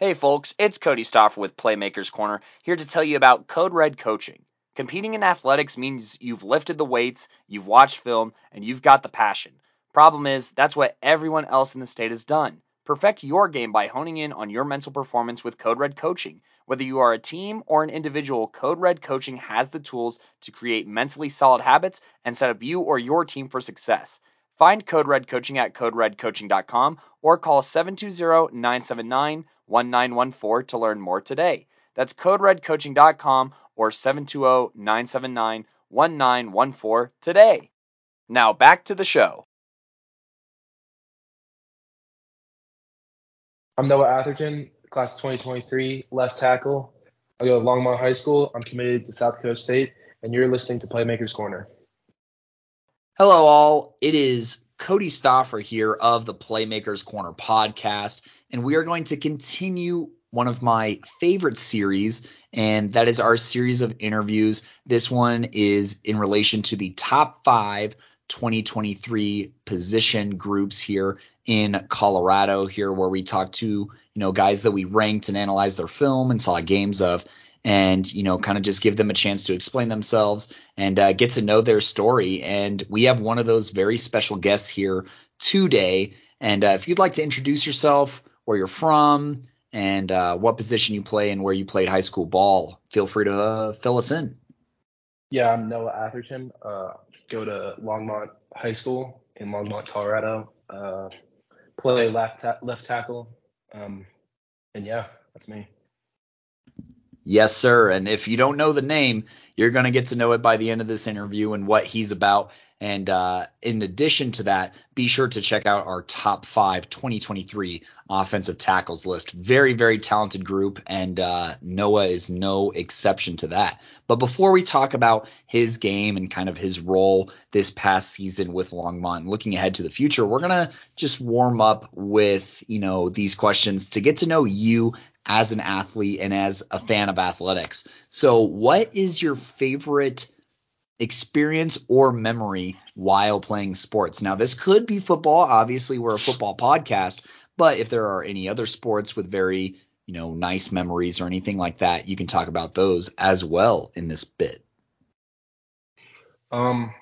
Hey folks, it's Cody Stoffer with Playmakers Corner, here to tell you about Code Red Coaching. Competing in athletics means you've lifted the weights, you've watched film, and you've got the passion. Problem is, that's what everyone else in the state has done. Perfect your game by honing in on your mental performance with Code Red Coaching. Whether you are a team or an individual, Code Red Coaching has the tools to create mentally solid habits and set up you or your team for success. Find Code Red Coaching at coderedcoaching.com or call 720 979 1914 to learn more today. That's coderedcoaching.com or 720 979 1914 today. Now back to the show. I'm Noah Atherton, class of 2023, left tackle. I go to Longmont High School. I'm committed to South Dakota State, and you're listening to Playmakers Corner. Hello, all. It is Cody Stoffer here of the Playmakers Corner podcast, and we are going to continue one of my favorite series, and that is our series of interviews. This one is in relation to the top five 2023 position groups here in Colorado, here where we talk to you know guys that we ranked and analyzed their film and saw games of and you know kind of just give them a chance to explain themselves and uh, get to know their story. And we have one of those very special guests here today. And uh, if you'd like to introduce yourself where you're from and uh, what position you play and where you played high school ball feel free to uh, fill us in. Yeah i'm noah atherton uh, go to longmont high school in longmont colorado. Uh, play left, ta- left tackle. Um, and yeah that's me Yes, sir. And if you don't know the name, you're going to get to know it by the end of this interview and what he's about. And uh, in addition to that, be sure to check out our top five 2023 offensive tackles list. Very, very talented group, and uh, Noah is no exception to that. But before we talk about his game and kind of his role this past season with Longmont, looking ahead to the future, we're gonna just warm up with you know these questions to get to know you as an athlete and as a fan of athletics. So, what is your favorite? Experience or memory while playing sports. Now, this could be football. Obviously, we're a football podcast, but if there are any other sports with very, you know, nice memories or anything like that, you can talk about those as well in this bit. Um,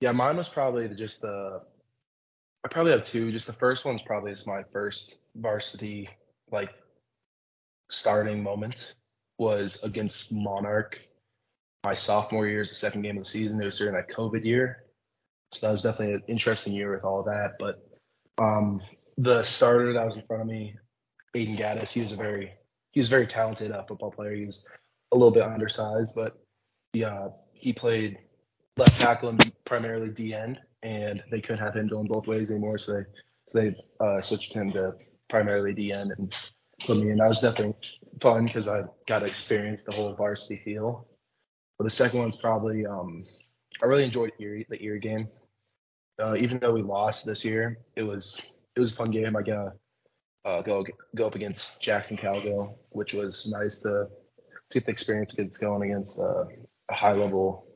yeah, mine was probably just the. I probably have two. Just the first one's probably is my first varsity like starting moment was against Monarch my sophomore year is the second game of the season. It was during that COVID year. So that was definitely an interesting year with all that. But um, the starter that was in front of me, Aiden Gaddis, he was a very he was a very talented uh, football player. He was a little bit undersized, but he uh, he played left tackle and primarily D end, and they couldn't have him going both ways anymore, so they so they uh, switched him to primarily D end and put me in. That was definitely fun because I got to experience the whole varsity feel but the second one's probably um, I really enjoyed Erie, the Erie game. Uh, even though we lost this year, it was it was a fun game. I got uh, go go up against Jackson Calgo, which was nice to, to get the experience kids going against uh, a high level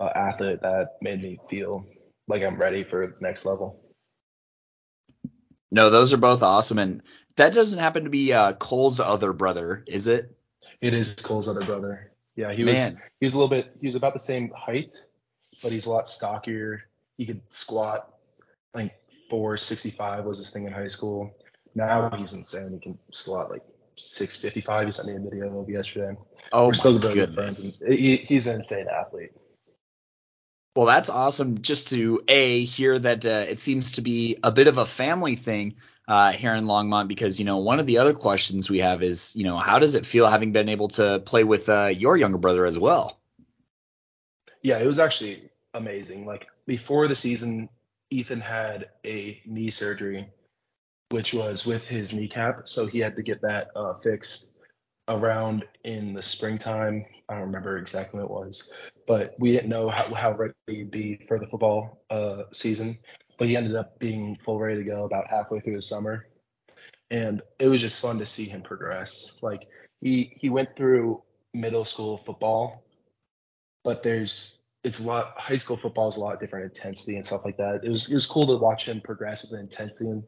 uh, athlete that made me feel like I'm ready for the next level. No, those are both awesome, and that doesn't happen to be uh, Cole's other brother, is it? It is Cole's other brother. Yeah, he Man. was he was a little bit he was about the same height, but he's a lot stockier. He could squat I think 465 was his thing in high school. Now he's insane. He can squat like 655. He sent me a video of yesterday. Oh We're still my goodness. Good he, he's an insane athlete. Well, that's awesome. Just to a hear that uh, it seems to be a bit of a family thing uh, here in Longmont because you know one of the other questions we have is you know how does it feel having been able to play with uh, your younger brother as well? Yeah, it was actually amazing. Like before the season, Ethan had a knee surgery, which was with his kneecap, so he had to get that uh, fixed around in the springtime. I don't remember exactly what it was, but we didn't know how, how ready he'd be for the football uh, season but he ended up being full ready to go about halfway through the summer. And it was just fun to see him progress. Like he he went through middle school football, but there's it's a lot high school football is a lot different intensity and stuff like that. It was it was cool to watch him progress with the intensity and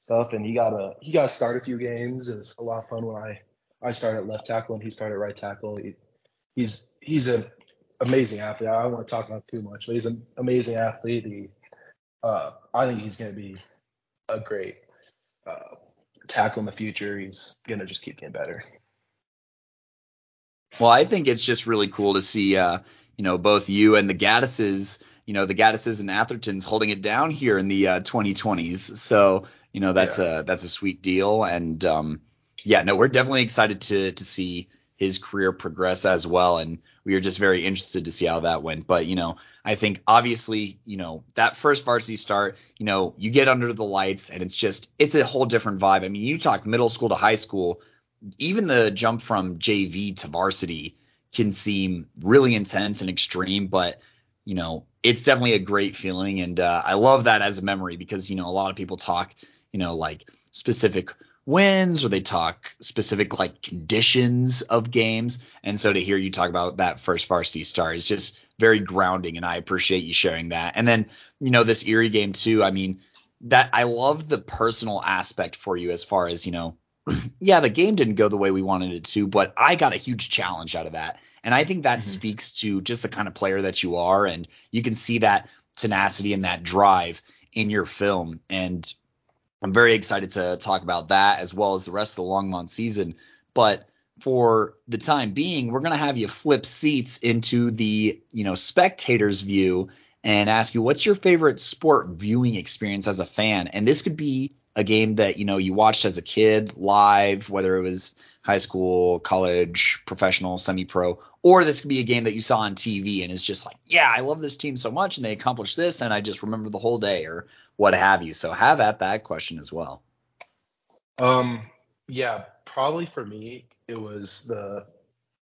stuff, and he got a he got to start a few games. It was a lot of fun when I I started left tackle and he started right tackle. He, he's he's an amazing athlete. I don't want to talk about too much, but he's an amazing athlete. He, uh, I think he's going to be a great uh, tackle in the future. He's going to just keep getting better. Well, I think it's just really cool to see, uh, you know, both you and the Gattises, you know, the Gattises and Athertons holding it down here in the uh, 2020s. So, you know, that's yeah. a that's a sweet deal. And um, yeah, no, we're definitely excited to to see his career progress as well. And we were just very interested to see how that went. But, you know, I think obviously, you know, that first varsity start, you know, you get under the lights and it's just, it's a whole different vibe. I mean, you talk middle school to high school, even the jump from JV to varsity can seem really intense and extreme, but, you know, it's definitely a great feeling. And uh, I love that as a memory because, you know, a lot of people talk, you know, like specific wins or they talk specific like conditions of games. And so to hear you talk about that first varsity star is just very grounding and I appreciate you sharing that. And then, you know, this Erie game too, I mean, that I love the personal aspect for you as far as, you know, yeah, the game didn't go the way we wanted it to, but I got a huge challenge out of that. And I think that mm-hmm. speaks to just the kind of player that you are. And you can see that tenacity and that drive in your film. And I'm very excited to talk about that as well as the rest of the Longmont season. But for the time being, we're going to have you flip seats into the, you know, spectator's view and ask you what's your favorite sport viewing experience as a fan? And this could be a game that, you know, you watched as a kid live, whether it was high school, college, professional, semi-pro, or this could be a game that you saw on TV and is just like, yeah, I love this team so much and they accomplished this and I just remember the whole day or what have you. So have at that question as well. Um, yeah, probably for me it was the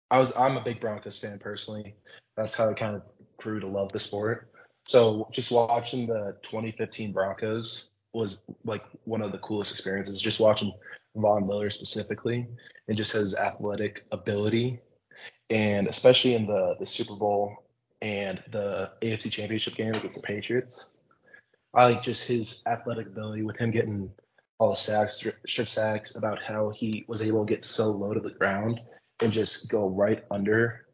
I was I'm a big Broncos fan personally. That's how I kind of grew to love the sport. So just watching the 2015 Broncos was like one of the coolest experiences. Just watching Von Miller specifically and just his athletic ability, and especially in the the Super Bowl and the AFC Championship game against the Patriots. I like just his athletic ability with him getting all the sacks, strip sacks, about how he was able to get so low to the ground and just go right under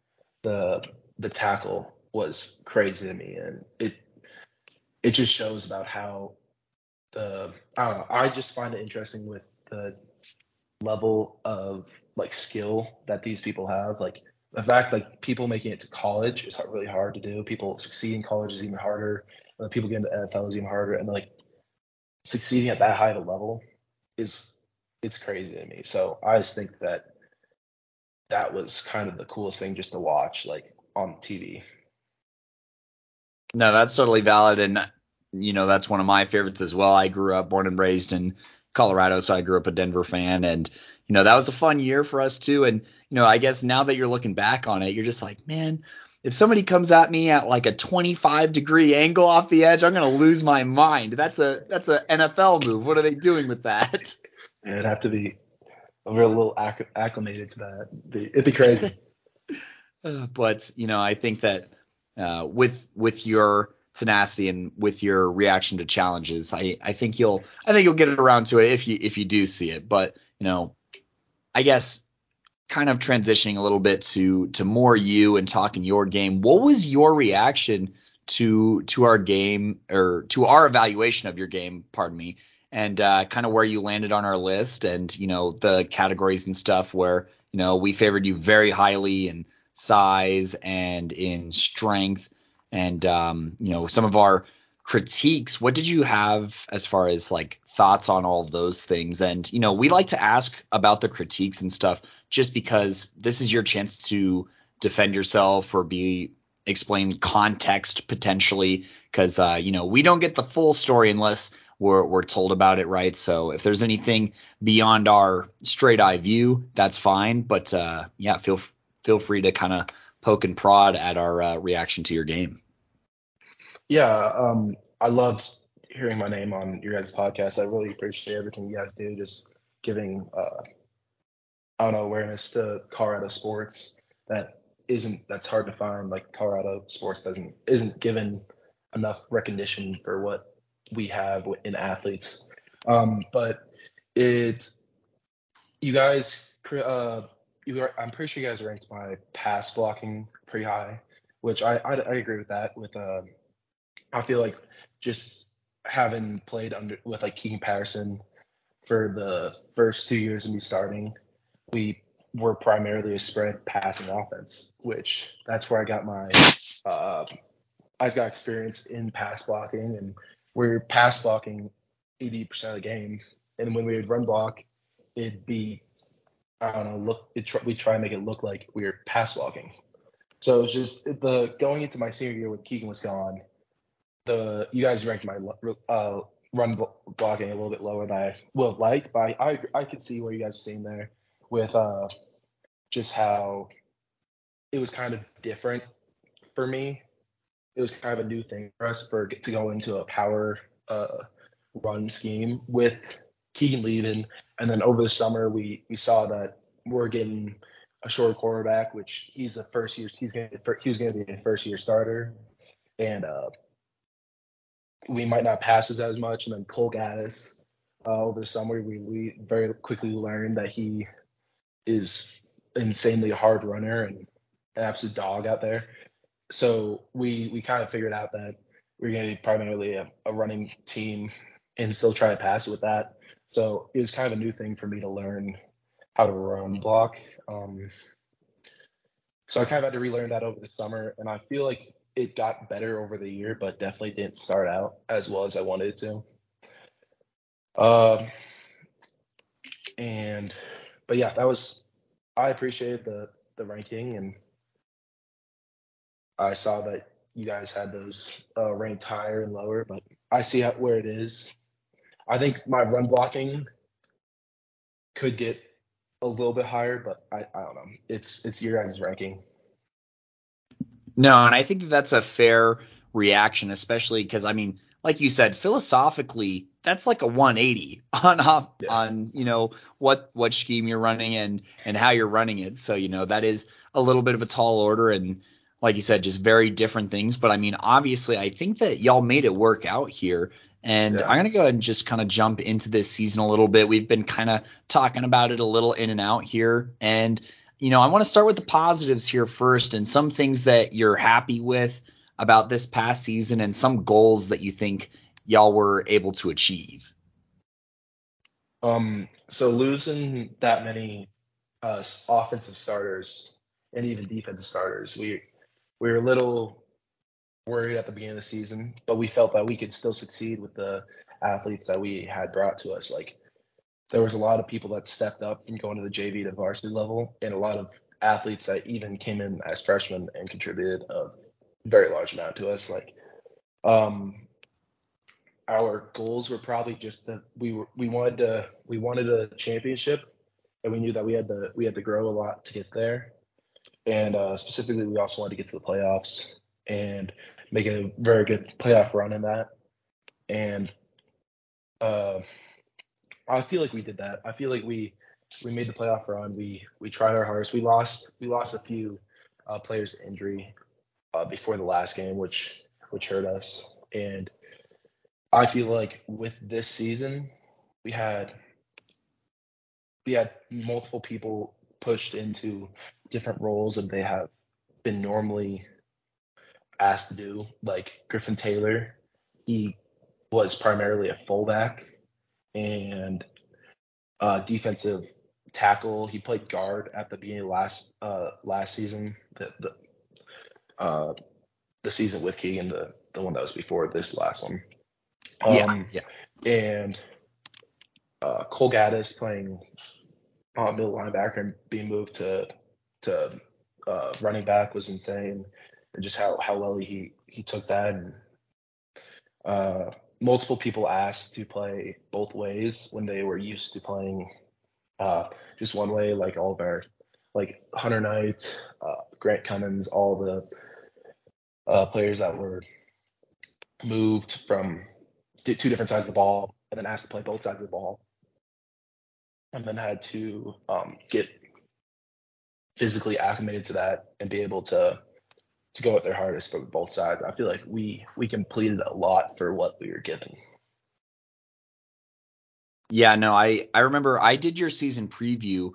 the the tackle was crazy to me, and it it just shows about how the I don't know. I just find it interesting with the level of like skill that these people have. Like the fact like people making it to college is really hard to do. People succeeding in college is even harder. And people getting to NFL is even harder. And like succeeding at that high of a level is it's crazy to me. So I just think that that was kind of the coolest thing just to watch like on TV. No, that's totally valid and you know that's one of my favorites as well. I grew up born and raised in Colorado, so I grew up a Denver fan, and you know that was a fun year for us too. And you know, I guess now that you're looking back on it, you're just like, man, if somebody comes at me at like a 25 degree angle off the edge, I'm gonna lose my mind. That's a that's a NFL move. What are they doing with that? It'd have to be a real little acc- acclimated to that. It'd be, it'd be crazy. uh, but you know, I think that uh, with with your tenacity and with your reaction to challenges. I, I think you'll I think you'll get around to it if you if you do see it. But you know, I guess kind of transitioning a little bit to to more you and talking your game. What was your reaction to to our game or to our evaluation of your game? Pardon me. And uh, kind of where you landed on our list, and you know the categories and stuff where you know we favored you very highly in size and in strength and um, you know some of our critiques what did you have as far as like thoughts on all those things? And you know we like to ask about the critiques and stuff just because this is your chance to defend yourself or be explain context potentially because uh, you know we don't get the full story unless we're, we're told about it right? So if there's anything beyond our straight eye view that's fine. But uh, yeah feel feel free to kind of poke and prod at our uh, reaction to your game. Yeah, um, I loved hearing my name on your guys' podcast. I really appreciate everything you guys do, just giving uh, I don't know awareness to Colorado sports that isn't that's hard to find. Like Colorado sports doesn't isn't given enough recognition for what we have in athletes. Um, but it, you guys, uh, you are, I'm pretty sure you guys ranked my pass blocking pretty high, which I, I, I agree with that. With uh, I feel like just having played under with like Keegan Patterson for the first two years of me starting, we were primarily a spread passing offense, which that's where I got my uh, I got experience in pass blocking, and we're pass blocking 80% of the game. And when we would run block, it'd be I don't know, look, it we try and make it look like we're pass blocking. So it's just the going into my senior year when Keegan was gone, the you guys ranked my uh, run blocking a little bit lower than I would have liked, but I, I could see where you guys are seeing there with uh just how it was kind of different for me. It was kind of a new thing for us for to go into a power uh, run scheme with Keegan leaving, and then over the summer we we saw that we're getting a short quarterback, which he's a first year he's gonna gonna be a first year starter, and uh, we might not pass as much. And then Cole Gaddis uh, over the summer we we very quickly learned that he is insanely hard runner and an absolute dog out there. So we we kind of figured out that we are going to be primarily a, a, running team and still try to pass it with that. So it was kind of a new thing for me to learn how to run block. Um, so I kind of had to relearn that over the summer, and I feel like it got better over the year, but definitely didn't start out as well as I wanted it to. Um, and but yeah, that was I appreciated the the ranking, and I saw that you guys had those uh, ranked higher and lower, but I see how, where it is. I think my run blocking could get a little bit higher, but I, I don't know. It's it's your guys' ranking. No, and I think that that's a fair reaction, especially because I mean, like you said, philosophically, that's like a 180 on off yeah. on you know what what scheme you're running and and how you're running it. So you know that is a little bit of a tall order and like you said, just very different things. But I mean, obviously, I think that y'all made it work out here. And yeah. I'm gonna go ahead and just kind of jump into this season a little bit. We've been kind of talking about it a little in and out here, and you know, I want to start with the positives here first, and some things that you're happy with about this past season, and some goals that you think y'all were able to achieve. Um, so losing that many uh, offensive starters and even defensive starters, we we were a little worried at the beginning of the season, but we felt that we could still succeed with the athletes that we had brought to us. Like there was a lot of people that stepped up from going to the JV to varsity level, and a lot of athletes that even came in as freshmen and contributed a very large amount to us. Like um, our goals were probably just that we were we wanted to we wanted a championship, and we knew that we had to we had to grow a lot to get there and uh, specifically we also wanted to get to the playoffs and make a very good playoff run in that. And uh, I feel like we did that. I feel like we we made the playoff run. We we tried our hardest. We lost we lost a few uh, players to injury uh, before the last game, which which hurt us. And I feel like with this season, we had we had multiple people pushed into different roles and they have been normally asked to do. Like Griffin Taylor, he was primarily a fullback and uh, defensive tackle. He played guard at the beginning of last uh, last season. The the, uh, the season with Keegan, the the one that was before this last one. Um, yeah, yeah. And uh, Cole Gaddis playing uh, middle linebacker and being moved to to uh, running back was insane, and just how how well he he took that. And uh, multiple people asked to play both ways when they were used to playing uh, just one way, like all of our like Hunter Knight, uh, Grant Cummins, all the uh, players that were moved from two different sides of the ball and then asked to play both sides of the ball and then had to um, get physically acclimated to that and be able to to go at their hardest for both sides. I feel like we we completed a lot for what we were given. Yeah, no, I I remember I did your season preview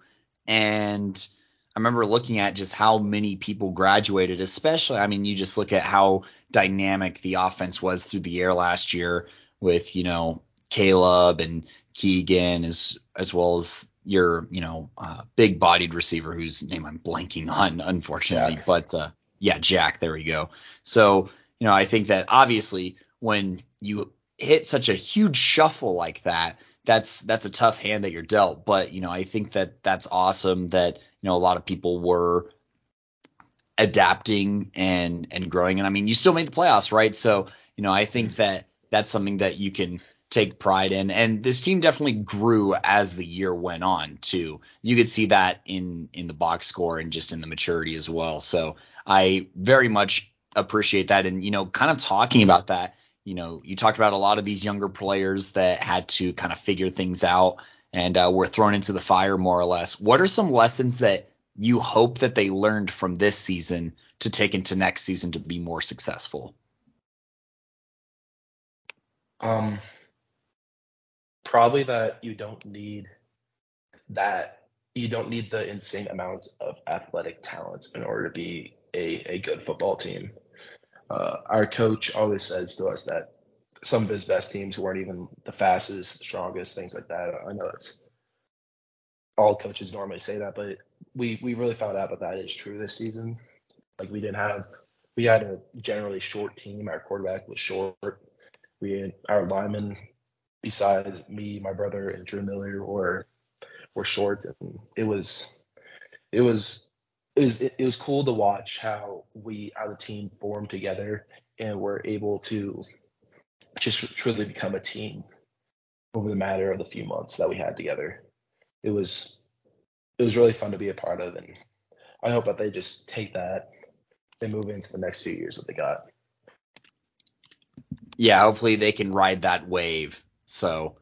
and I remember looking at just how many people graduated, especially I mean you just look at how dynamic the offense was through the air last year with, you know, Caleb and Keegan as as well as your, you know, uh, big bodied receiver whose name I'm blanking on unfortunately, Jack. but uh, yeah, Jack, there we go. So, you know, I think that obviously when you hit such a huge shuffle like that, that's that's a tough hand that you're dealt. But you know, I think that that's awesome that you know a lot of people were adapting and and growing. And I mean, you still made the playoffs, right? So you know, I think mm-hmm. that that's something that you can take pride in. And this team definitely grew as the year went on too. You could see that in in the box score and just in the maturity as well. So I very much appreciate that. And you know, kind of talking about that you know, you talked about a lot of these younger players that had to kind of figure things out and uh, were thrown into the fire more or less. What are some lessons that you hope that they learned from this season to take into next season to be more successful? Um, probably that you don't need that you don't need the insane amounts of athletic talent in order to be a, a good football team uh, our coach always says to us that some of his best teams weren't even the fastest, strongest, things like that. I know that's all coaches normally say that, but we we really found out that that is true this season. Like we didn't have we had a generally short team. Our quarterback was short. We had our linemen, besides me, my brother, and Drew Miller, were were short, and it was it was it was it, was cool to watch how we as a team formed together and were able to just truly become a team over the matter of the few months that we had together. It was it was really fun to be a part of and I hope that they just take that and move into the next few years that they got. Yeah, hopefully they can ride that wave. So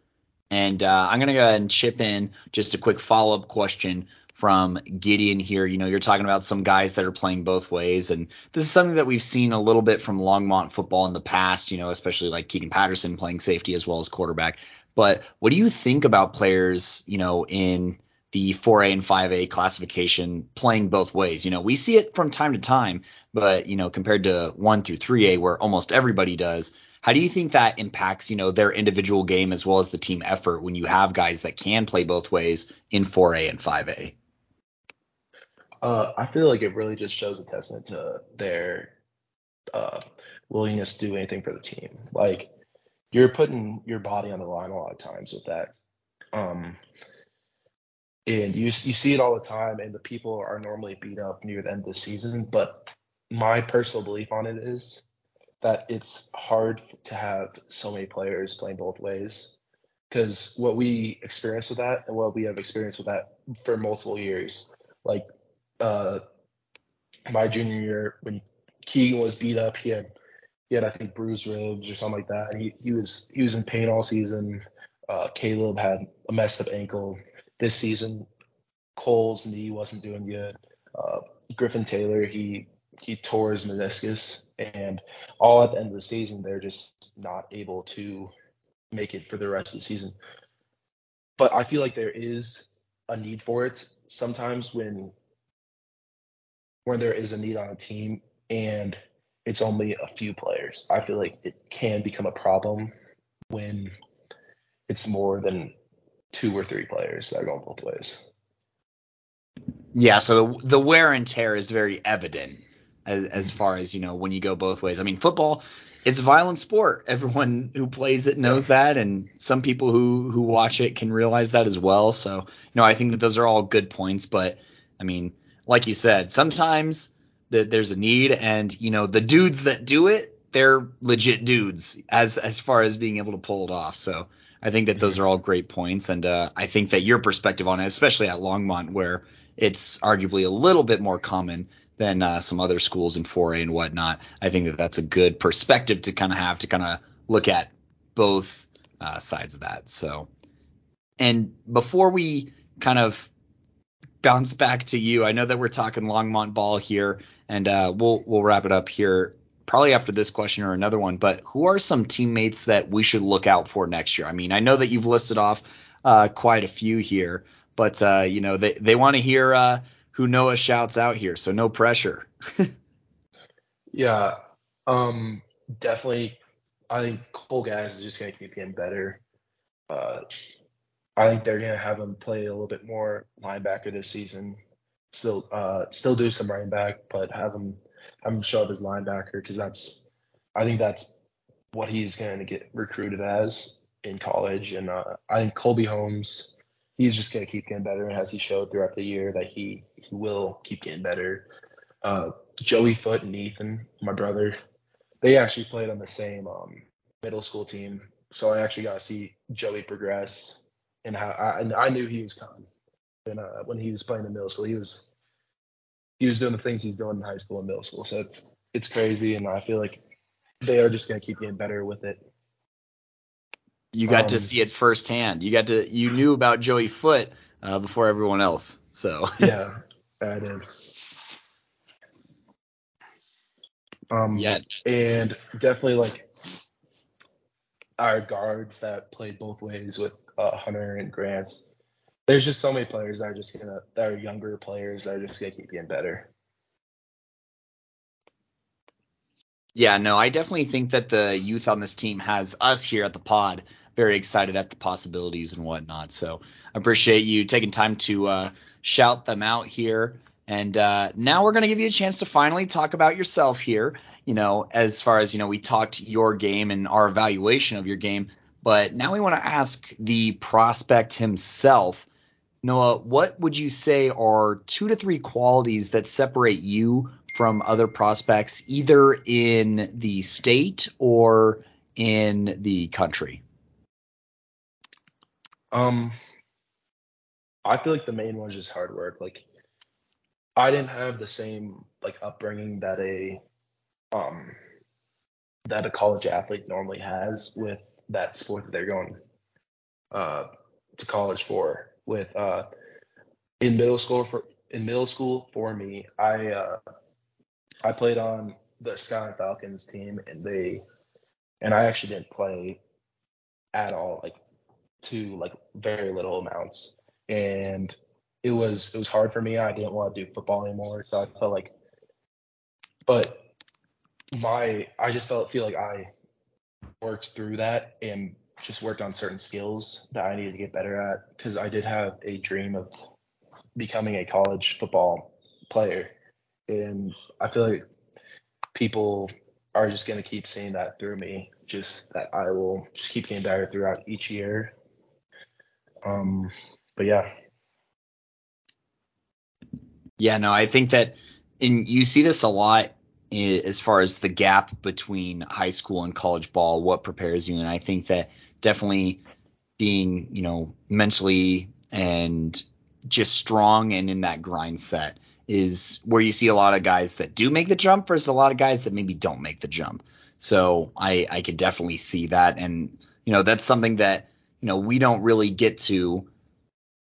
and uh, I'm gonna go ahead and chip in just a quick follow up question from Gideon here. You know, you're talking about some guys that are playing both ways, and this is something that we've seen a little bit from Longmont football in the past. You know, especially like Keegan Patterson playing safety as well as quarterback. But what do you think about players, you know, in the 4A and 5A classification playing both ways? You know, we see it from time to time, but you know, compared to 1 through 3A where almost everybody does. How do you think that impacts, you know, their individual game as well as the team effort when you have guys that can play both ways in 4A and 5A? Uh, I feel like it really just shows a testament to their uh, willingness to do anything for the team. Like you're putting your body on the line a lot of times with that. Um, and you you see it all the time, and the people are normally beat up near the end of the season. But my personal belief on it is that it's hard to have so many players playing both ways because what we experience with that and what we have experienced with that for multiple years, like uh, my junior year when Keegan was beat up. He had he had I think bruised ribs or something like that. He he was he was in pain all season. Uh, Caleb had a messed up ankle this season. Cole's knee wasn't doing good. Uh, Griffin Taylor he he tore his meniscus, and all at the end of the season they're just not able to make it for the rest of the season. But I feel like there is a need for it sometimes when where there is a need on a team and it's only a few players. I feel like it can become a problem when it's more than two or three players that are going both ways. Yeah, so the, the wear and tear is very evident as, as far as, you know, when you go both ways. I mean, football, it's a violent sport. Everyone who plays it knows that, and some people who who watch it can realize that as well. So, you know, I think that those are all good points. But I mean, like you said, sometimes that there's a need, and you know the dudes that do it, they're legit dudes as as far as being able to pull it off. So I think that those are all great points, and uh, I think that your perspective on it, especially at Longmont, where it's arguably a little bit more common than uh, some other schools in 4A and whatnot. I think that that's a good perspective to kind of have to kind of look at both uh, sides of that. So, and before we kind of bounce back to you. I know that we're talking Longmont ball here, and uh, we'll we'll wrap it up here probably after this question or another one. But who are some teammates that we should look out for next year? I mean, I know that you've listed off uh, quite a few here, but uh, you know they they want to hear uh, who Noah shouts out here, so no pressure. yeah, um, definitely. I think Cole Gaddis is just gonna keep getting better. I think they're gonna have him play a little bit more linebacker this season. Still, uh, still do some running back, but have him have him show up as linebacker because that's, I think that's what he's gonna get recruited as in college. And uh, I think Colby Holmes, he's just gonna keep getting better, and as he showed throughout the year that he he will keep getting better. Uh, Joey Foot and Ethan, my brother, they actually played on the same um, middle school team, so I actually got to see Joey progress and how I, and I knew he was coming. And uh, when he was playing in middle school, he was he was doing the things he's doing in high school and middle school. So it's it's crazy, and I feel like they are just gonna keep getting better with it. You got um, to see it firsthand. You got to you knew about Joey Foot uh, before everyone else. So yeah, I did. Um, yeah, and definitely like our guards that played both ways with uh, Hunter and Grant. There's just so many players that are just gonna that are younger players that are just gonna keep getting better. Yeah, no, I definitely think that the youth on this team has us here at the pod very excited at the possibilities and whatnot. So I appreciate you taking time to uh, shout them out here. And uh, now we're going to give you a chance to finally talk about yourself here. You know, as far as, you know, we talked your game and our evaluation of your game. But now we want to ask the prospect himself, Noah, what would you say are two to three qualities that separate you from other prospects, either in the state or in the country? Um, I feel like the main one is just hard work. Like, I didn't have the same like upbringing that a um that a college athlete normally has with that sport that they're going uh, to college for. With uh, in middle school for in middle school for me, I uh, I played on the Skyline Falcons team, and they and I actually didn't play at all, like to like very little amounts, and it was it was hard for me. I didn't want to do football anymore, so I felt like, but my I just felt feel like I worked through that and just worked on certain skills that I needed to get better at because I did have a dream of becoming a college football player. And I feel like people are just going to keep seeing that through me, just that I will just keep getting better throughout each year. Um, but yeah. Yeah, no, I think that and you see this a lot as far as the gap between high school and college ball, what prepares you. And I think that definitely being, you know, mentally and just strong and in that grind set is where you see a lot of guys that do make the jump versus a lot of guys that maybe don't make the jump. So I, I could definitely see that. And, you know, that's something that, you know, we don't really get to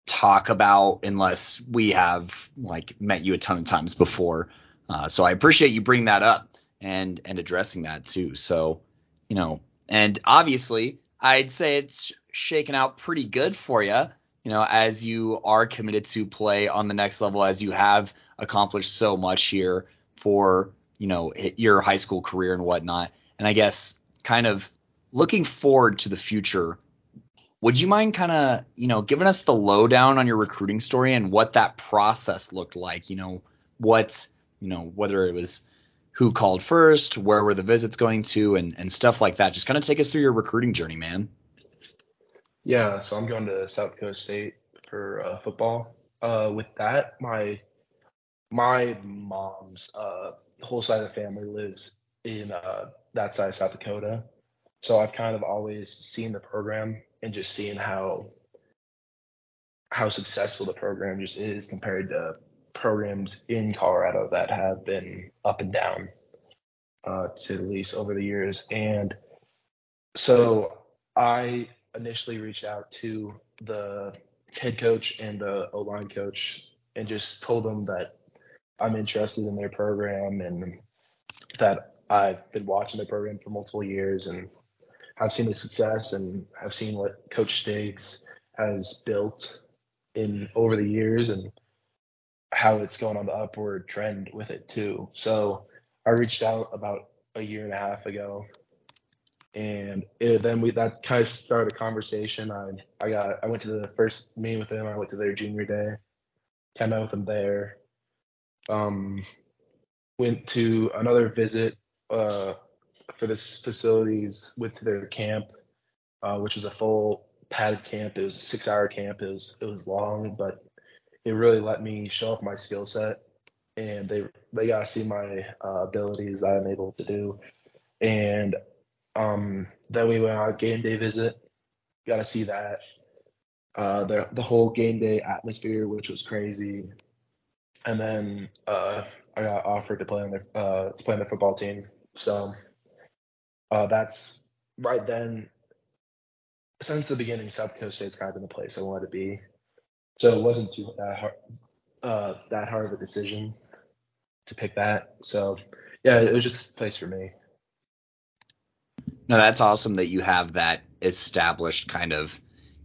talk about unless we have like met you a ton of times before. Uh, so I appreciate you bringing that up and and addressing that too. So you know, and obviously I'd say it's shaken out pretty good for you. You know, as you are committed to play on the next level, as you have accomplished so much here for you know your high school career and whatnot. And I guess kind of looking forward to the future would you mind kind of you know giving us the lowdown on your recruiting story and what that process looked like you know what you know, whether it was who called first, where were the visits going to, and, and stuff like that. Just kind of take us through your recruiting journey, man. Yeah, so I'm going to South Dakota State for uh, football. Uh, with that, my my mom's uh, whole side of the family lives in uh, that side of South Dakota, so I've kind of always seen the program and just seeing how how successful the program just is compared to programs in Colorado that have been up and down, uh, to the least, over the years. And so I initially reached out to the head coach and the O line coach and just told them that I'm interested in their program and that I've been watching the program for multiple years and have seen the success and have seen what Coach Stiggs has built in over the years and how it's going on the upward trend with it too. So I reached out about a year and a half ago, and it, then we that kind of started a conversation. I I got I went to the first meeting with them. I went to their junior day, came out with them there. Um, went to another visit uh, for this facilities. Went to their camp, uh, which was a full padded camp. It was a six-hour camp. It was it was long, but it really let me show off my skill set, and they they got to see my uh, abilities that I'm able to do. And um, then we went on a game day visit. Got to see that. Uh, the the whole game day atmosphere, which was crazy. And then uh, I got offered to play on the uh, to play on the football team. So uh, that's right then. Since the beginning, South Dakota State's kind of been the place I wanted to be. So it wasn't too that hard, uh, that hard of a decision to pick that. So yeah, it was just a place for me. No, that's awesome that you have that established kind of,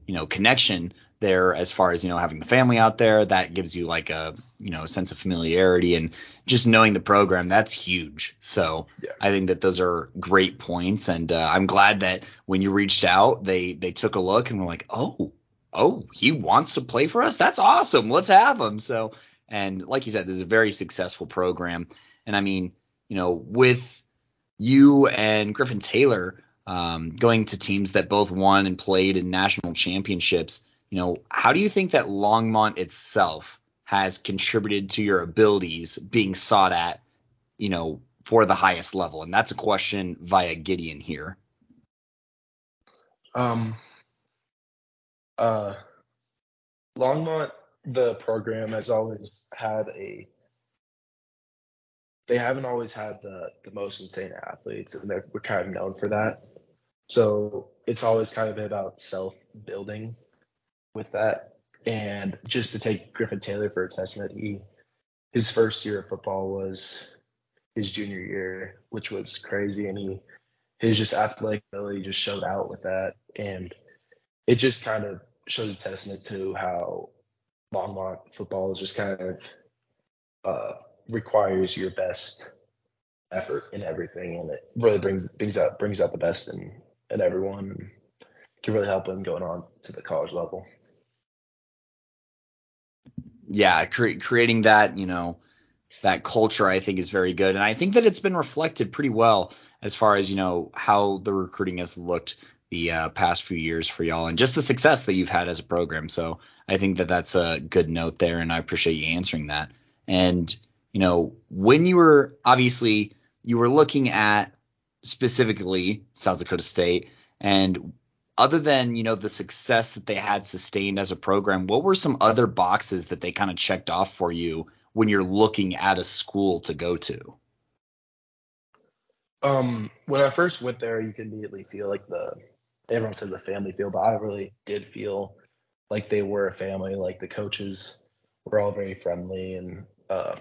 you know, connection there as far as, you know, having the family out there. That gives you like a, you know, sense of familiarity and just knowing the program. That's huge. So yeah. I think that those are great points. And uh, I'm glad that when you reached out, they they took a look and were like, oh, oh, he wants to play for us. That's awesome. Let's have him. So, and like you said, this is a very successful program. And I mean, you know, with you and Griffin Taylor um, going to teams that both won and played in national championships, you know, how do you think that Longmont itself has contributed to your abilities being sought at, you know, for the highest level? And that's a question via Gideon here. Um, uh, Longmont, the program has always had a. They haven't always had the the most insane athletes, and they're we're kind of known for that. So it's always kind of been about self building with that, and just to take Griffin Taylor for a testament, he his first year of football was his junior year, which was crazy, and he his just athletic ability just showed out with that, and it just kind of shows a testament to how Longmont football is just kind of uh, requires your best effort in everything, and it really brings brings out brings out the best in in everyone. Can really help them going on to the college level. Yeah, cre- creating that you know that culture I think is very good, and I think that it's been reflected pretty well as far as you know how the recruiting has looked the uh, past few years for y'all and just the success that you've had as a program. So I think that that's a good note there, and I appreciate you answering that. And you know, when you were obviously you were looking at specifically South Dakota State, and other than you know the success that they had sustained as a program, what were some other boxes that they kind of checked off for you when you're looking at a school to go to? Um, when I first went there, you could immediately feel like the everyone says a family feel, but I really did feel like they were a family. Like the coaches were all very friendly, and uh,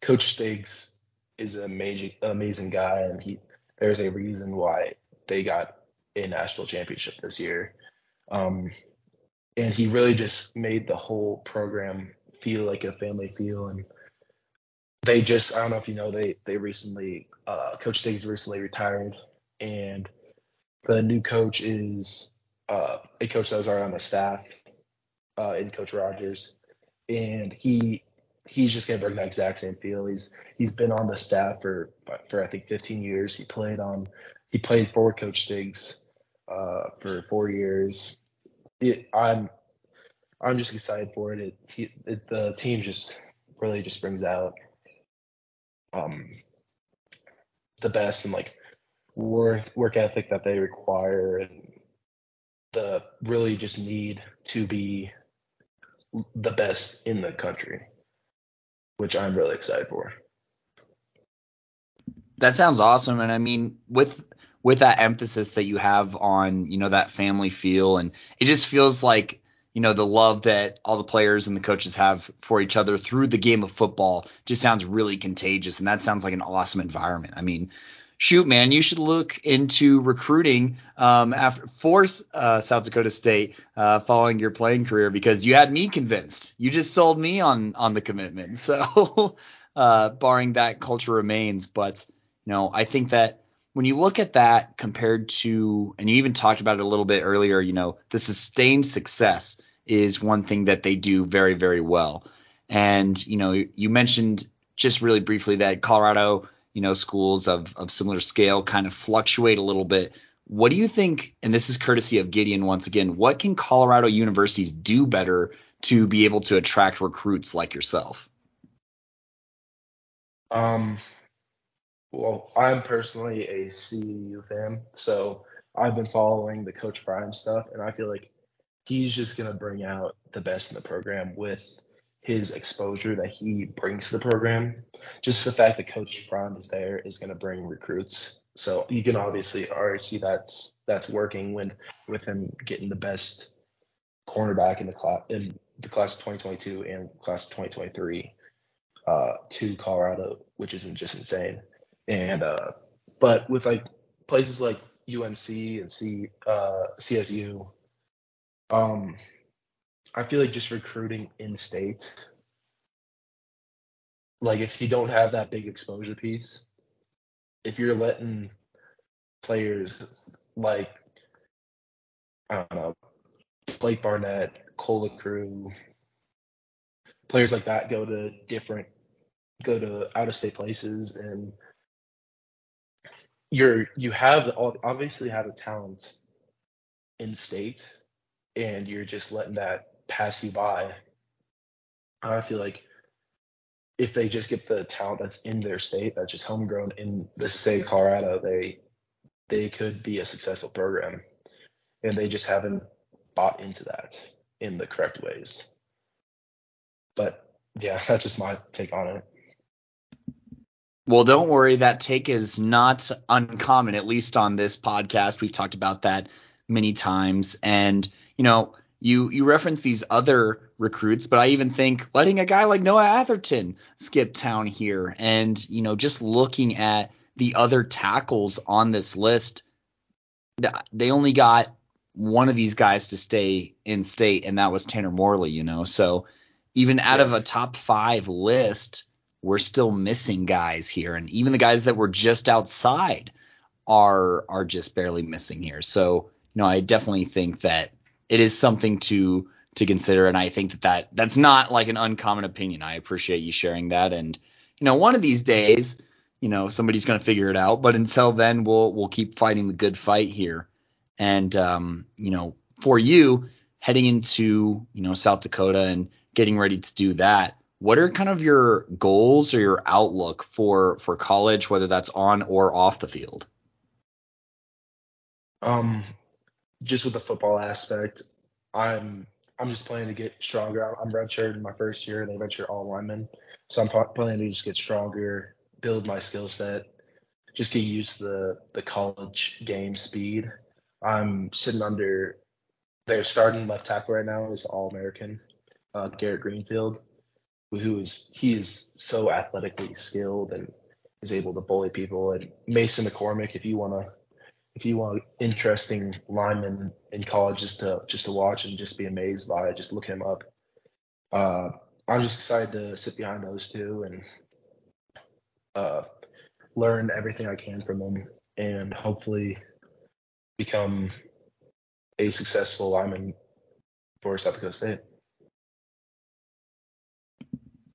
Coach Stiggs is an amazing, amazing guy, and he there's a reason why they got a national championship this year. Um, and he really just made the whole program feel like a family feel, and they just I don't know if you know they they recently uh, Coach Stiggs recently retired, and the new coach is uh, a coach that was already on the staff uh, in Coach Rogers, and he he's just gonna bring that exact same feel. He's he's been on the staff for for I think 15 years. He played on he played for Coach Stiggs uh, for four years. It, I'm I'm just excited for it. It, he, it. The team just really just brings out um the best and like work work ethic that they require and the really just need to be the best in the country, which I'm really excited for. That sounds awesome, and I mean with with that emphasis that you have on you know that family feel, and it just feels like you know the love that all the players and the coaches have for each other through the game of football just sounds really contagious, and that sounds like an awesome environment. I mean, shoot, man, you should look into recruiting um, after for uh, South Dakota State uh, following your playing career because you had me convinced. You just sold me on on the commitment. So, uh, barring that, culture remains. But you know, I think that when you look at that compared to, and you even talked about it a little bit earlier, you know, the sustained success is one thing that they do very, very well. And you know, you mentioned just really briefly that Colorado you know schools of of similar scale kind of fluctuate a little bit. What do you think? And this is courtesy of Gideon once again. What can Colorado universities do better to be able to attract recruits like yourself? Um, well, I'm personally a CU fan, so I've been following the Coach Prime stuff, and I feel like he's just gonna bring out the best in the program with his exposure that he brings to the program. Just the fact that Coach Prime is there is going to bring recruits. So you can obviously already see that's that's working when with him getting the best cornerback in the class in the class of 2022 and class of 2023 uh, to Colorado, which isn't just insane. And uh, but with like places like UNC and C uh, CSU, um, I feel like just recruiting in state, like if you don't have that big exposure piece, if you're letting players like I don't know, Blake Barnett, Cole Crew, players like that go to different go to out of state places and you're you have obviously have a talent in state and you're just letting that pass you by. I feel like if they just get the talent that's in their state, that's just homegrown in the state of Colorado, they they could be a successful program. And they just haven't bought into that in the correct ways. But yeah, that's just my take on it. Well, don't worry. That take is not uncommon, at least on this podcast. We've talked about that many times. And, you know, you you reference these other recruits, but I even think letting a guy like Noah Atherton skip town here, and you know just looking at the other tackles on this list, they only got one of these guys to stay in state, and that was Tanner Morley. You know, so even out yeah. of a top five list, we're still missing guys here, and even the guys that were just outside are are just barely missing here. So you know, I definitely think that it is something to to consider, and I think that, that that's not like an uncommon opinion. I appreciate you sharing that, and you know, one of these days, you know, somebody's gonna figure it out. But until then, we'll we'll keep fighting the good fight here, and um, you know, for you heading into you know South Dakota and getting ready to do that. What are kind of your goals or your outlook for for college, whether that's on or off the field? Um, just with the football aspect, I'm I'm just planning to get stronger. I'm redshirted in my first year, and they redshirt all linemen, so I'm planning to just get stronger, build my skill set, just get used to the the college game speed. I'm sitting under their starting left tackle right now is All American, uh, Garrett Greenfield, who is he is so athletically skilled and is able to bully people. And Mason McCormick, if you want to if you want interesting linemen in college just to just to watch and just be amazed by it, just look him up. Uh, I'm just excited to sit behind those two and uh, learn everything I can from them and hopefully become a successful lineman for South Dakota State.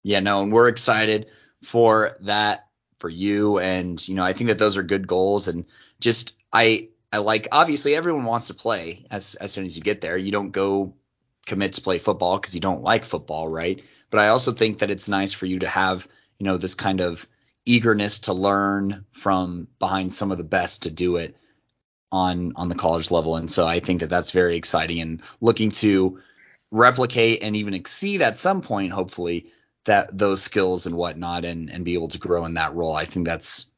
Yeah, no, and we're excited for that for you and you know I think that those are good goals and just I I like obviously everyone wants to play as as soon as you get there. You don't go commit to play football because you don't like football, right? But I also think that it's nice for you to have, you know, this kind of eagerness to learn from behind some of the best to do it on on the college level. And so I think that that's very exciting and looking to replicate and even exceed at some point, hopefully, that those skills and whatnot and and be able to grow in that role. I think that's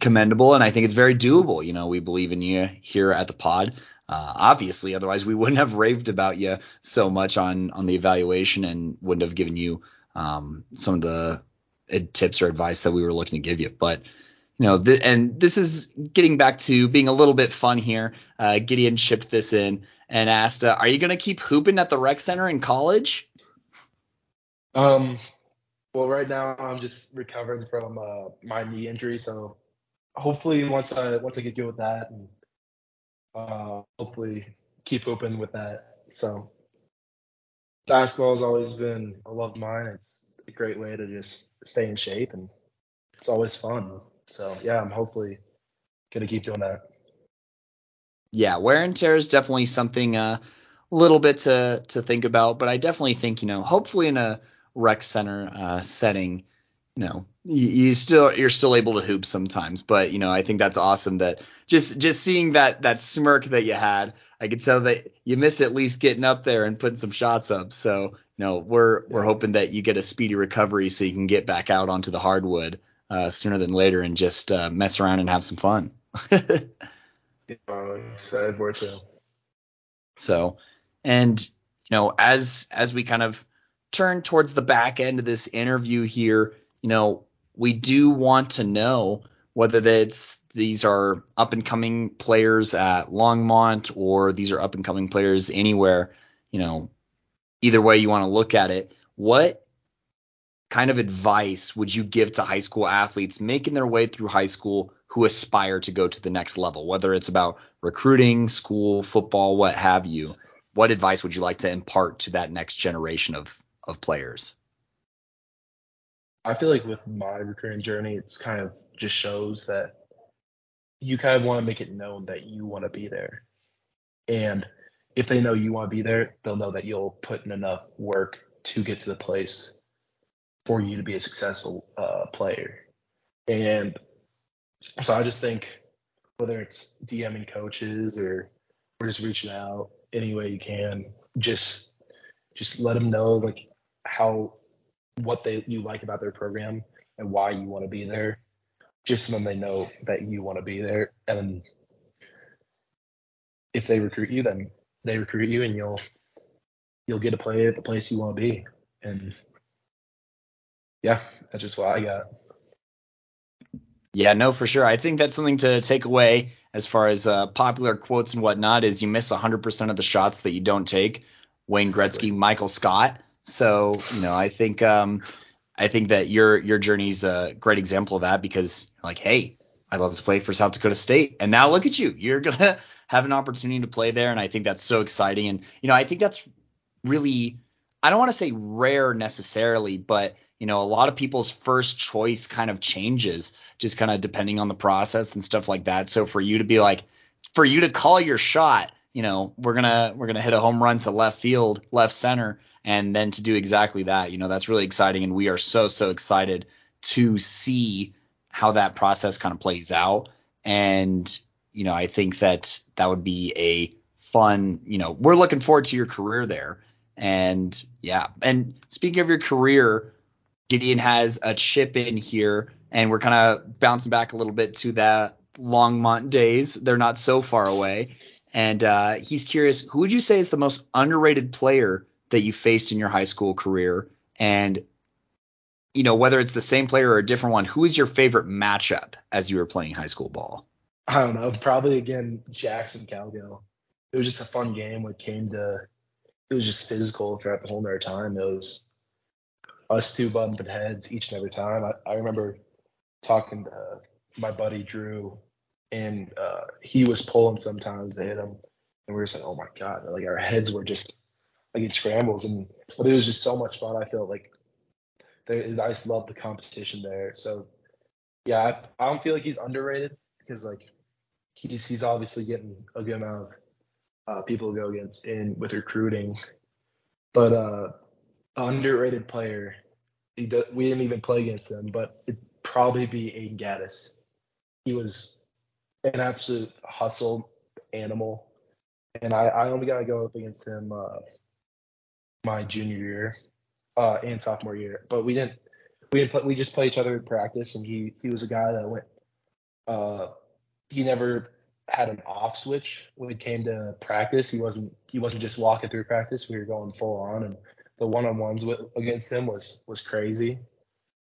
commendable, and I think it's very doable. You know, we believe in you here at the pod. Uh, obviously, otherwise we wouldn't have raved about you so much on on the evaluation and wouldn't have given you um, some of the tips or advice that we were looking to give you. But you know, th- and this is getting back to being a little bit fun here. Uh, Gideon chipped this in and asked, uh, "Are you going to keep hooping at the rec center in college?" Um, well, right now I'm just recovering from uh, my knee injury, so hopefully once I once I get good with that, and uh, hopefully keep open with that. So basketball has always been a love of mine. It's a great way to just stay in shape, and it's always fun. So yeah, I'm hopefully gonna keep doing that. Yeah, wear and tear is definitely something uh, a little bit to to think about, but I definitely think you know, hopefully in a rec center uh, setting, you know, you, you, still you're still able to hoop sometimes. But you know, I think that's awesome that just just seeing that that smirk that you had, I could tell that you miss at least getting up there and putting some shots up. So you know, we're we're hoping that you get a speedy recovery so you can get back out onto the hardwood uh, sooner than later and just uh, mess around and have some fun. uh, excited for it So, and you know, as as we kind of turn towards the back end of this interview here, you know, we do want to know whether that's these are up and coming players at Longmont or these are up and coming players anywhere, you know, either way you want to look at it. What kind of advice would you give to high school athletes making their way through high school who aspire to go to the next level, whether it's about recruiting, school, football, what have you? What advice would you like to impart to that next generation of of players? I feel like with my recruiting journey, it's kind of just shows that you kind of want to make it known that you want to be there. And if they know you want to be there, they'll know that you'll put in enough work to get to the place for you to be a successful uh, player. And so I just think whether it's DMing coaches or or just reaching out any way you can, just just let them know like how what they you like about their program and why you want to be there. Just so then they know that you want to be there, and if they recruit you, then they recruit you, and you'll you'll get to play at the place you want to be. And yeah, that's just what I got. Yeah, no, for sure. I think that's something to take away as far as uh, popular quotes and whatnot is you miss 100% of the shots that you don't take. Wayne Gretzky, Michael Scott. So, you know, I think um, I think that your your journey's a great example of that because like, hey, I love to play for South Dakota State, and now look at you, you're gonna have an opportunity to play there, and I think that's so exciting. And you know, I think that's really I don't want to say rare necessarily, but you know, a lot of people's first choice kind of changes just kind of depending on the process and stuff like that. So for you to be like, for you to call your shot, you know, we're gonna we're gonna hit a home run to left field, left center, and then to do exactly that, you know, that's really exciting, and we are so so excited to see how that process kind of plays out. And you know, I think that that would be a fun, you know, we're looking forward to your career there. And yeah, and speaking of your career, Gideon has a chip in here, and we're kind of bouncing back a little bit to the Longmont days. They're not so far away. And uh, he's curious, who would you say is the most underrated player that you faced in your high school career? And, you know, whether it's the same player or a different one, who is your favorite matchup as you were playing high school ball? I don't know. Probably again, Jackson Calgill. It was just a fun game when it came to, it was just physical throughout the whole entire time. It was us two bumping heads each and every time. I, I remember talking to my buddy Drew, and uh, he was pulling sometimes to hit him, and we were saying, "Oh my god!" Like our heads were just like in scrambles, and but it was just so much fun. I felt like I just love the competition there. So yeah, I, I don't feel like he's underrated because like he's he's obviously getting a good amount of uh, people to go against in with recruiting, but uh underrated player. Do, we didn't even play against him, but it'd probably be Aiden Gaddis. He was an absolute hustle animal, and I, I only got to go up against him uh, my junior year uh, and sophomore year. But we didn't we didn't play, we just play each other in practice, and he he was a guy that went. Uh, he never had an off switch when it came to practice. He wasn't he wasn't just walking through practice. We were going full on, and the one on ones against him was was crazy.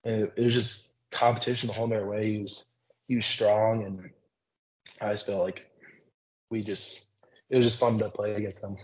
And it, it, was just competition the whole entire way. He was he was strong, and I just felt like we just it was just fun to play against them.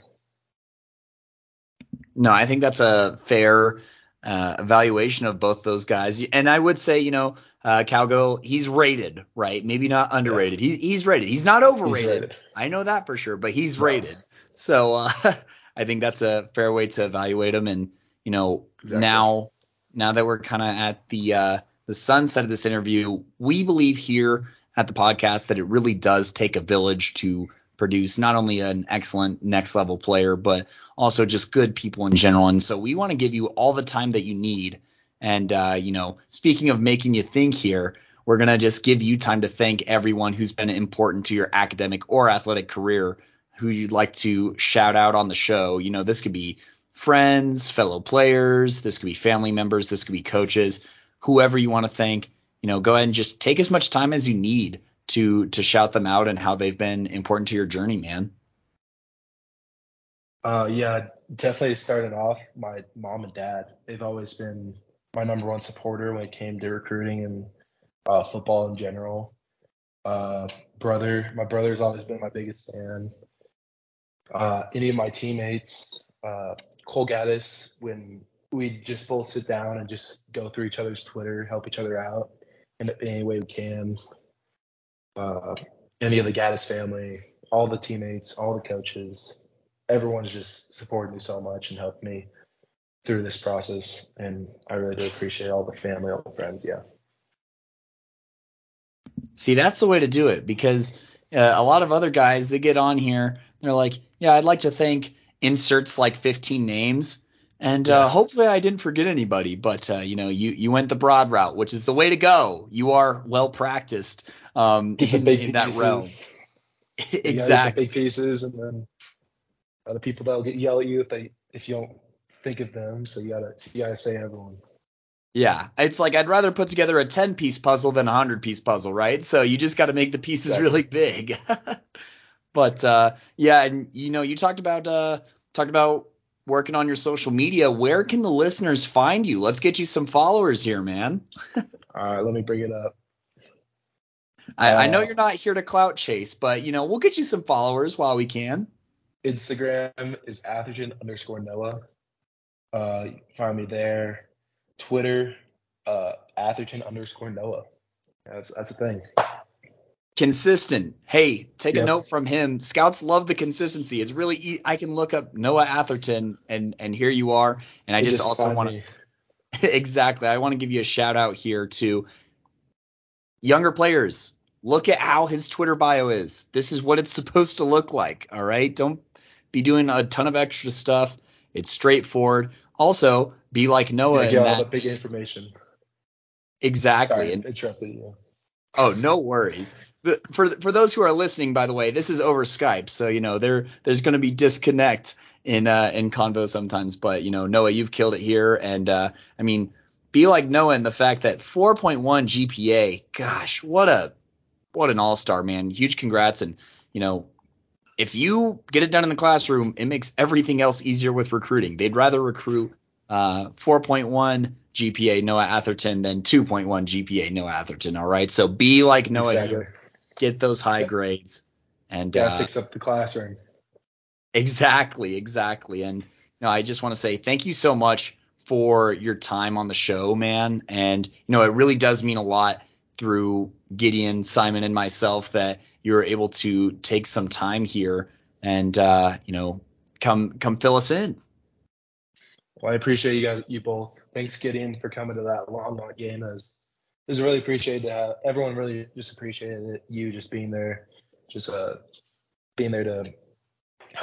No, I think that's a fair uh, evaluation of both those guys. And I would say, you know, uh, Calgo, he's rated, right? Maybe not underrated. Yeah. He, he's rated. He's not overrated. He's rated. I know that for sure, but he's rated. So uh, I think that's a fair way to evaluate him. And you know, exactly. now now that we're kind of at the uh, the sunset of this interview, we believe here at the podcast that it really does take a village to produce not only an excellent next level player, but also just good people in general. And so we want to give you all the time that you need. And, uh, you know, speaking of making you think here, we're going to just give you time to thank everyone who's been important to your academic or athletic career who you'd like to shout out on the show. You know, this could be friends, fellow players, this could be family members, this could be coaches, whoever you want to thank. You know, go ahead and just take as much time as you need to to shout them out and how they've been important to your journey, man? Uh, yeah, definitely started off my mom and dad. They've always been my number one supporter when it came to recruiting and uh, football in general. Uh, brother, my brother's always been my biggest fan. Uh, any of my teammates, uh, Cole Gaddis, when we just both sit down and just go through each other's Twitter, help each other out in any way we can uh, any of the Gaddis family, all the teammates, all the coaches, everyone's just supported me so much and helped me through this process. And I really do appreciate all the family, all the friends. Yeah. See, that's the way to do it because uh, a lot of other guys they get on here, they're like, yeah, I'd like to thank inserts like 15 names. And uh, yeah. uh, hopefully I didn't forget anybody, but uh, you know you you went the broad route, which is the way to go. You are well practiced um, in, in that realm. exactly. big pieces, and then other people that'll get yell at you if they if you don't think of them. So you gotta you gotta say everyone. Yeah, it's like I'd rather put together a 10 piece puzzle than a 100 piece puzzle, right? So you just got to make the pieces exactly. really big. but uh, yeah, and you know, you talked about uh, talked about working on your social media. Where can the listeners find you? Let's get you some followers here, man. All right, let me bring it up. I, uh, I, know uh, you're not here to clout chase, but you know we'll get you some followers while we can. Instagram is Atherton underscore Noah. Uh, find me there. Twitter, uh, Atherton underscore Noah. That's that's a thing. Consistent. Hey, take yep. a note from him. Scouts love the consistency. It's really e- I can look up Noah Atherton and and here you are. And I just, just also want to exactly. I want to give you a shout out here to younger players Look at how his Twitter bio is. This is what it's supposed to look like. All right. Don't be doing a ton of extra stuff. It's straightforward. Also, be like Noah. Yeah, all the big information. Exactly. Sorry, and, interrupted you. Oh, no worries. For for those who are listening, by the way, this is over Skype, so you know there there's going to be disconnect in uh, in convo sometimes. But you know, Noah, you've killed it here, and uh, I mean, be like Noah in the fact that 4.1 GPA. Gosh, what a what an all star, man. Huge congrats. And, you know, if you get it done in the classroom, it makes everything else easier with recruiting. They'd rather recruit uh, 4.1 GPA Noah Atherton than 2.1 GPA Noah Atherton. All right. So be like Noah exactly. here. Get those high grades. And yeah, uh, fix up the classroom. Exactly. Exactly. And, you know, I just want to say thank you so much for your time on the show, man. And, you know, it really does mean a lot through Gideon, Simon, and myself that you were able to take some time here and uh, you know come come fill us in. Well, I appreciate you guys, you both. Thanks, Gideon, for coming to that Longmont game. It was, it was really appreciated. Uh, everyone really just appreciated it. You just being there, just uh, being there to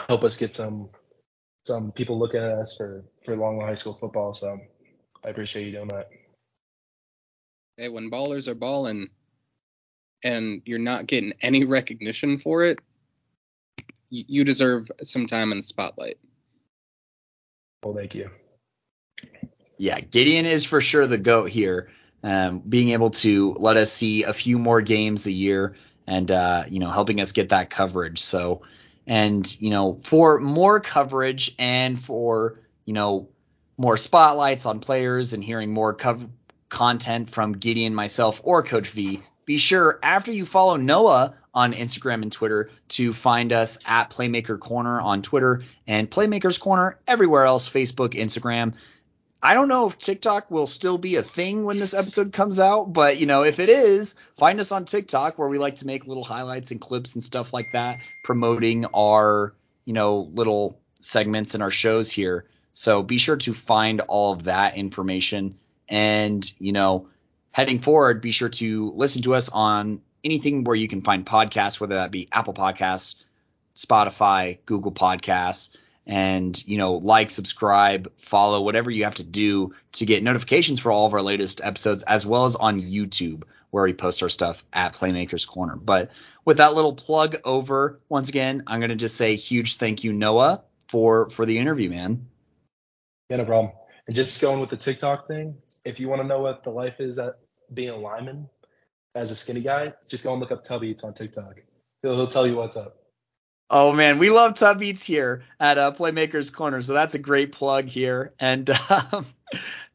help us get some some people looking at us for for Longmont High School football. So I appreciate you doing that hey, when ballers are balling and you're not getting any recognition for it, you, you deserve some time in the spotlight. Well, thank you. Yeah, Gideon is for sure the goat here. Um, being able to let us see a few more games a year and uh, you know helping us get that coverage. So, and you know for more coverage and for you know more spotlights on players and hearing more cover content from Gideon, myself, or Coach V, be sure after you follow Noah on Instagram and Twitter to find us at Playmaker Corner on Twitter and Playmakers Corner everywhere else Facebook, Instagram. I don't know if TikTok will still be a thing when this episode comes out, but you know, if it is, find us on TikTok where we like to make little highlights and clips and stuff like that, promoting our, you know, little segments in our shows here. So be sure to find all of that information and, you know, heading forward, be sure to listen to us on anything where you can find podcasts, whether that be Apple Podcasts, Spotify, Google Podcasts and you know like subscribe follow whatever you have to do to get notifications for all of our latest episodes as well as on youtube where we post our stuff at playmakers corner. But with that little plug over once again i'm going to just say huge thank you noah for for the interview man. Yeah no problem. And just going with the tiktok thing if you want to know what the life is at being a lineman as a skinny guy just go and look up tubby. It's on tiktok. He'll, he'll tell you what's up Oh man, we love Tub Eats here at uh, Playmakers Corner, so that's a great plug here. And um,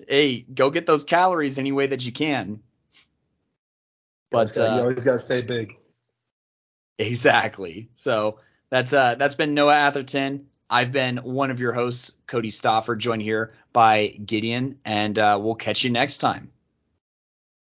hey, go get those calories any way that you can. But uh, you always gotta stay big. Exactly. So that's uh that's been Noah Atherton. I've been one of your hosts, Cody Stoffer, joined here by Gideon, and uh, we'll catch you next time.